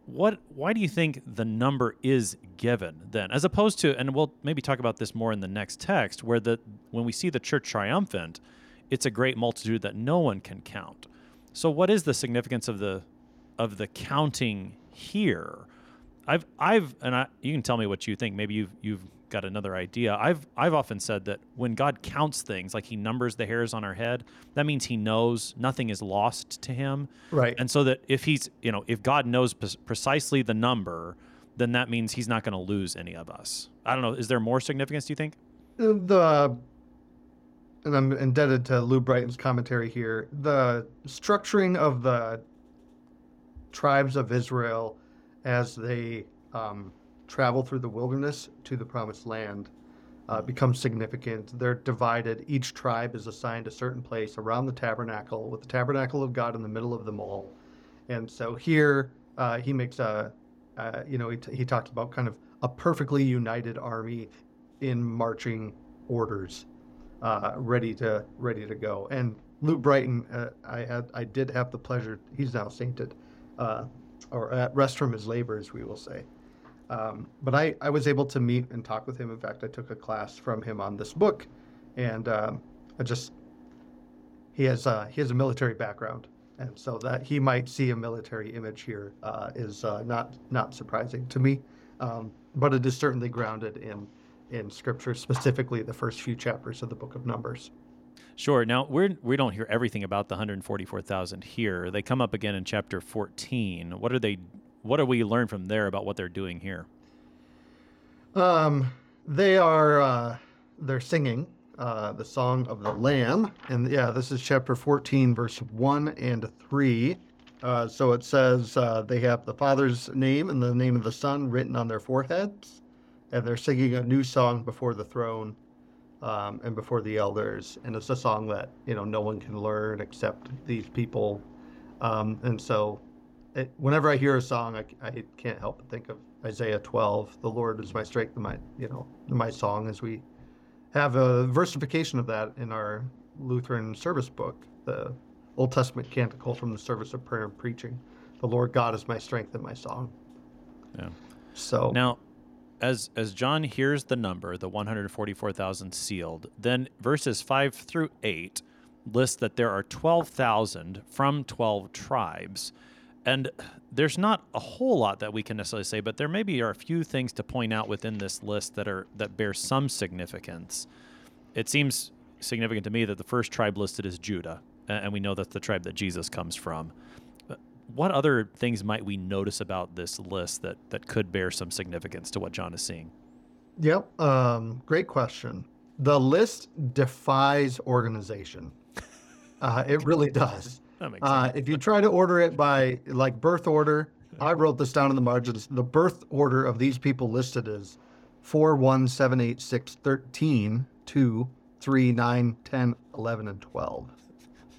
what why do you think the number is given then? As opposed to and we'll maybe talk about this more in the next text where the when we see the church triumphant it's a great multitude that no one can count. So what is the significance of the of the counting here? I've i've and I, you can tell me what you think. Maybe you've you've got another idea. I've I've often said that when God counts things, like He numbers the hairs on our head, that means He knows nothing is lost to Him. Right. And so that if He's you know if God knows p- precisely the number, then that means He's not going to lose any of us. I don't know. Is there more significance? Do you think? The and I'm indebted to Lou Brighton's commentary here. The structuring of the tribes of Israel as they um, travel through the wilderness to the promised land uh, becomes significant. They're divided. Each tribe is assigned a certain place around the tabernacle, with the tabernacle of God in the middle of them all. And so here uh, he makes a, uh, you know, he, t- he talks about kind of a perfectly united army in marching orders, uh, ready to ready to go. And Lou Brighton, uh, I had I did have the pleasure. He's now sainted, uh, or at rest from his labors, we will say. Um, but I, I was able to meet and talk with him. In fact, I took a class from him on this book, and um, I just he has uh, he has a military background, and so that he might see a military image here uh, is uh, not not surprising to me, um, but it is certainly grounded in in scripture, specifically the first few chapters of the book of Numbers. Sure. Now we're we don't hear everything about the 144,000 here. They come up again in chapter 14. What are they what do we learn from there about what they're doing here? Um, they are uh, they're singing uh, the song of the Lamb, and yeah, this is chapter 14, verse one and three. Uh, so it says uh, they have the Father's name and the name of the Son written on their foreheads, and they're singing a new song before the throne um, and before the elders. And it's a song that you know no one can learn except these people. Um, and so, it, whenever I hear a song, I, I can't help but think of Isaiah 12. The Lord is my strength and my you know my song. As we have a versification of that in our Lutheran service book, the Old Testament canticle from the service of prayer and preaching. The Lord God is my strength and my song. Yeah. So Now, as as John hears the number, the 144,000 sealed, then verses 5 through 8 list that there are 12,000 from 12 tribes. And there's not a whole lot that we can necessarily say, but there maybe are a few things to point out within this list that are that bear some significance. It seems significant to me that the first tribe listed is Judah, and we know that's the tribe that Jesus comes from. But what other things might we notice about this list that, that could bear some significance to what John is seeing? Yep. Um, great question. The list defies organization. Uh, it really does. Uh, if you try to order it by like birth order, I wrote this down in the margins. The birth order of these people listed is 4, 1, 7, 8, 6, 13, 2, 3, 9, 10, 11, and 12.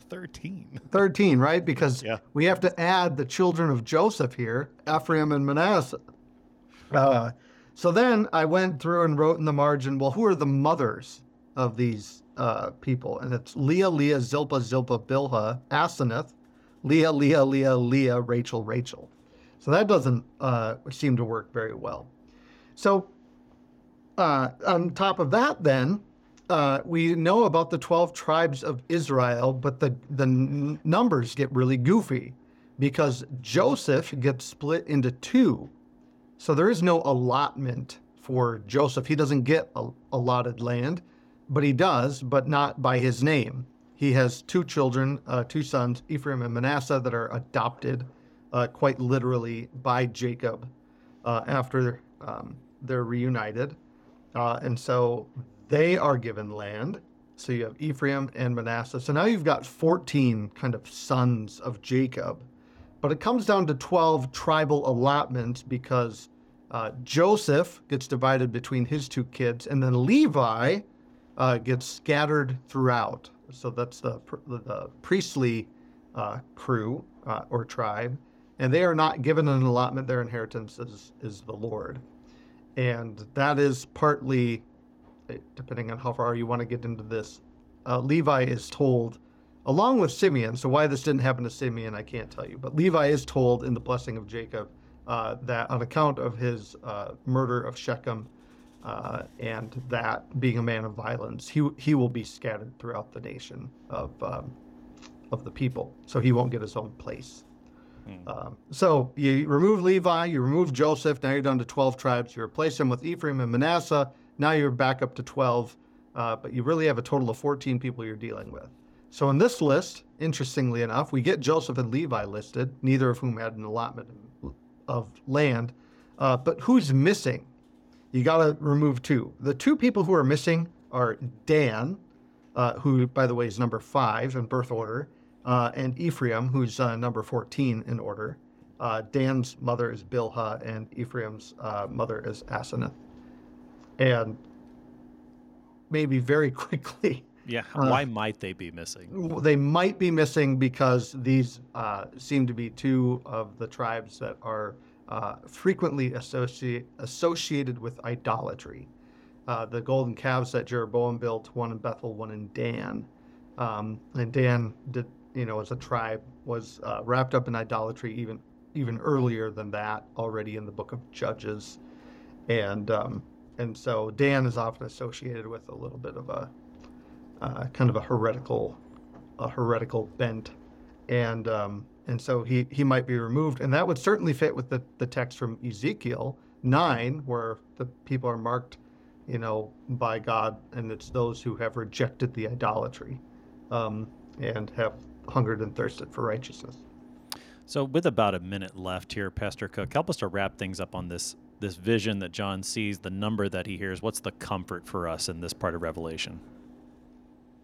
13. 13, right? Because Yeah. we have to add the children of Joseph here, Ephraim and Manasseh. Uh, so then I went through and wrote in the margin, well, who are the mothers of these uh, people? And it's Leah, Leah, Zilpah, Zilpah, Bilhah, Asenath, Leah, Leah, Leah, Leah, Rachel, Rachel. So that doesn't uh, seem to work very well. So uh, on top of that, then, uh, we know about the 12 tribes of Israel, but the, the n- numbers get really goofy because Joseph gets split into two. So there is no allotment for Joseph. He doesn't get a, allotted land, but he does, but not by his name. He has two children, uh, two sons, Ephraim and Manasseh, that are adopted uh, quite literally by Jacob uh, after um, they're reunited. Uh, and so they are given land. So you have Ephraim and Manasseh. So now you've got 14 kind of sons of Jacob. But it comes down to 12 tribal allotments because uh, Joseph gets divided between his two kids, and then Levi uh, gets scattered throughout. So that's the, the priestly uh, crew uh, or tribe. And they are not given an allotment. Their inheritance is, is the Lord. And that is partly, eh, depending on how far you want to get into this, uh, Levi is told, along with Simeon. So why this didn't happen to Simeon, I can't tell you. But Levi is told in the blessing of Jacob uh, that on account of his uh, murder of Shechem uh, and that being a man of violence, he he will be scattered throughout the nation of um, of the people. So he won't get his own place. Um, so you remove Levi, you remove Joseph. Now you're down to 12 tribes. You replace them with Ephraim and Manasseh. Now you're back up to 12, uh, but you really have a total of 14 people you're dealing with. So in this list, interestingly enough, we get Joseph and Levi listed, neither of whom had an allotment of land. Uh, but who's missing? You got to remove two. The two people who are missing are Dan, uh, who, by the way, is number five in birth order, uh, and Ephraim, who's uh, number 14 in order. Uh, Dan's mother is Bilhah, and Ephraim's uh, mother is Asenath. And maybe very quickly, Yeah. Uh, why might they be missing? they might be missing because these uh, seem to be two of the tribes that are uh, frequently associate, associated with idolatry. Uh, the golden calves that Jeroboam built, one in Bethel, one in Dan. Um, and Dan, did, you know, as a tribe, was uh, wrapped up in idolatry even even earlier than that, already in the book of Judges, and um, and so Dan is often associated with a little bit of a uh, kind of a heretical, a heretical bent, and um, and so he he might be removed, and that would certainly fit with the the text from Ezekiel nine, where the people are marked, you know, by God, and it's those who have rejected the idolatry, um, and have hungered and thirsted for righteousness. So, with about a minute left here, Pastor Koch, help us to wrap things up on this this vision that John sees, the number that he hears. What's the comfort for us in this part of Revelation?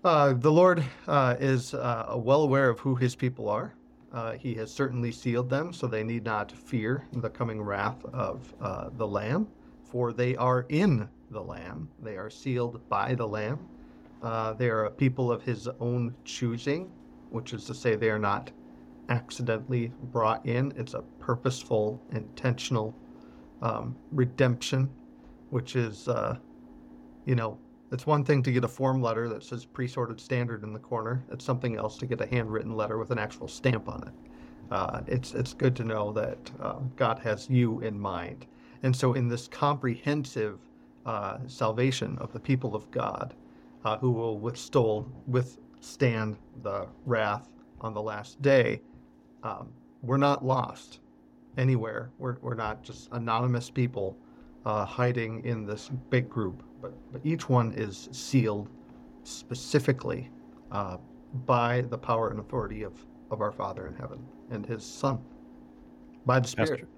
Uh, the Lord uh, is uh, well aware of who His people are. Uh, he has certainly sealed them, so they need not fear the coming wrath of uh, the Lamb, for they are in the Lamb. They are sealed by the Lamb. Uh, they are a people of his own choosing, which is to say, they are not accidentally brought in. It's a purposeful, intentional um, redemption, which is, uh, you know, it's one thing to get a form letter that says pre-sorted standard in the corner. It's something else to get a handwritten letter with an actual stamp on it. Uh, it's it's good to know that uh, God has you in mind, and so in this comprehensive uh, salvation of the people of God, uh, who will withstand the wrath on the last day, um, we're not lost anywhere. We're we're not just anonymous people uh, hiding in this big group but, but each one is sealed specifically uh, by the power and authority of, of our Father in heaven and his Son by the Spirit. Pastor,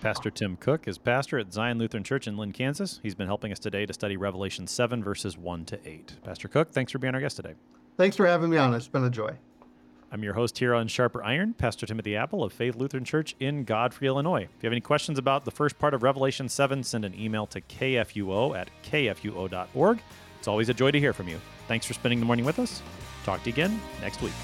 Pastor Tim Koch is pastor at Zion Lutheran Church in Linn, Kansas. He's been helping us today to study Revelation 7, verses 1 to 8. Pastor Koch, thanks for being our guest today. Thanks for having me on. It's been a joy. I'm your host here on Sharper Iron, Pastor Timothy Appel of Faith Lutheran Church in Godfrey, Illinois. If you have any questions about the first part of Revelation 7, send an email to kfuo at kfuo.org. It's always a joy to hear from you. Thanks for spending the morning with us. Talk to you again next week.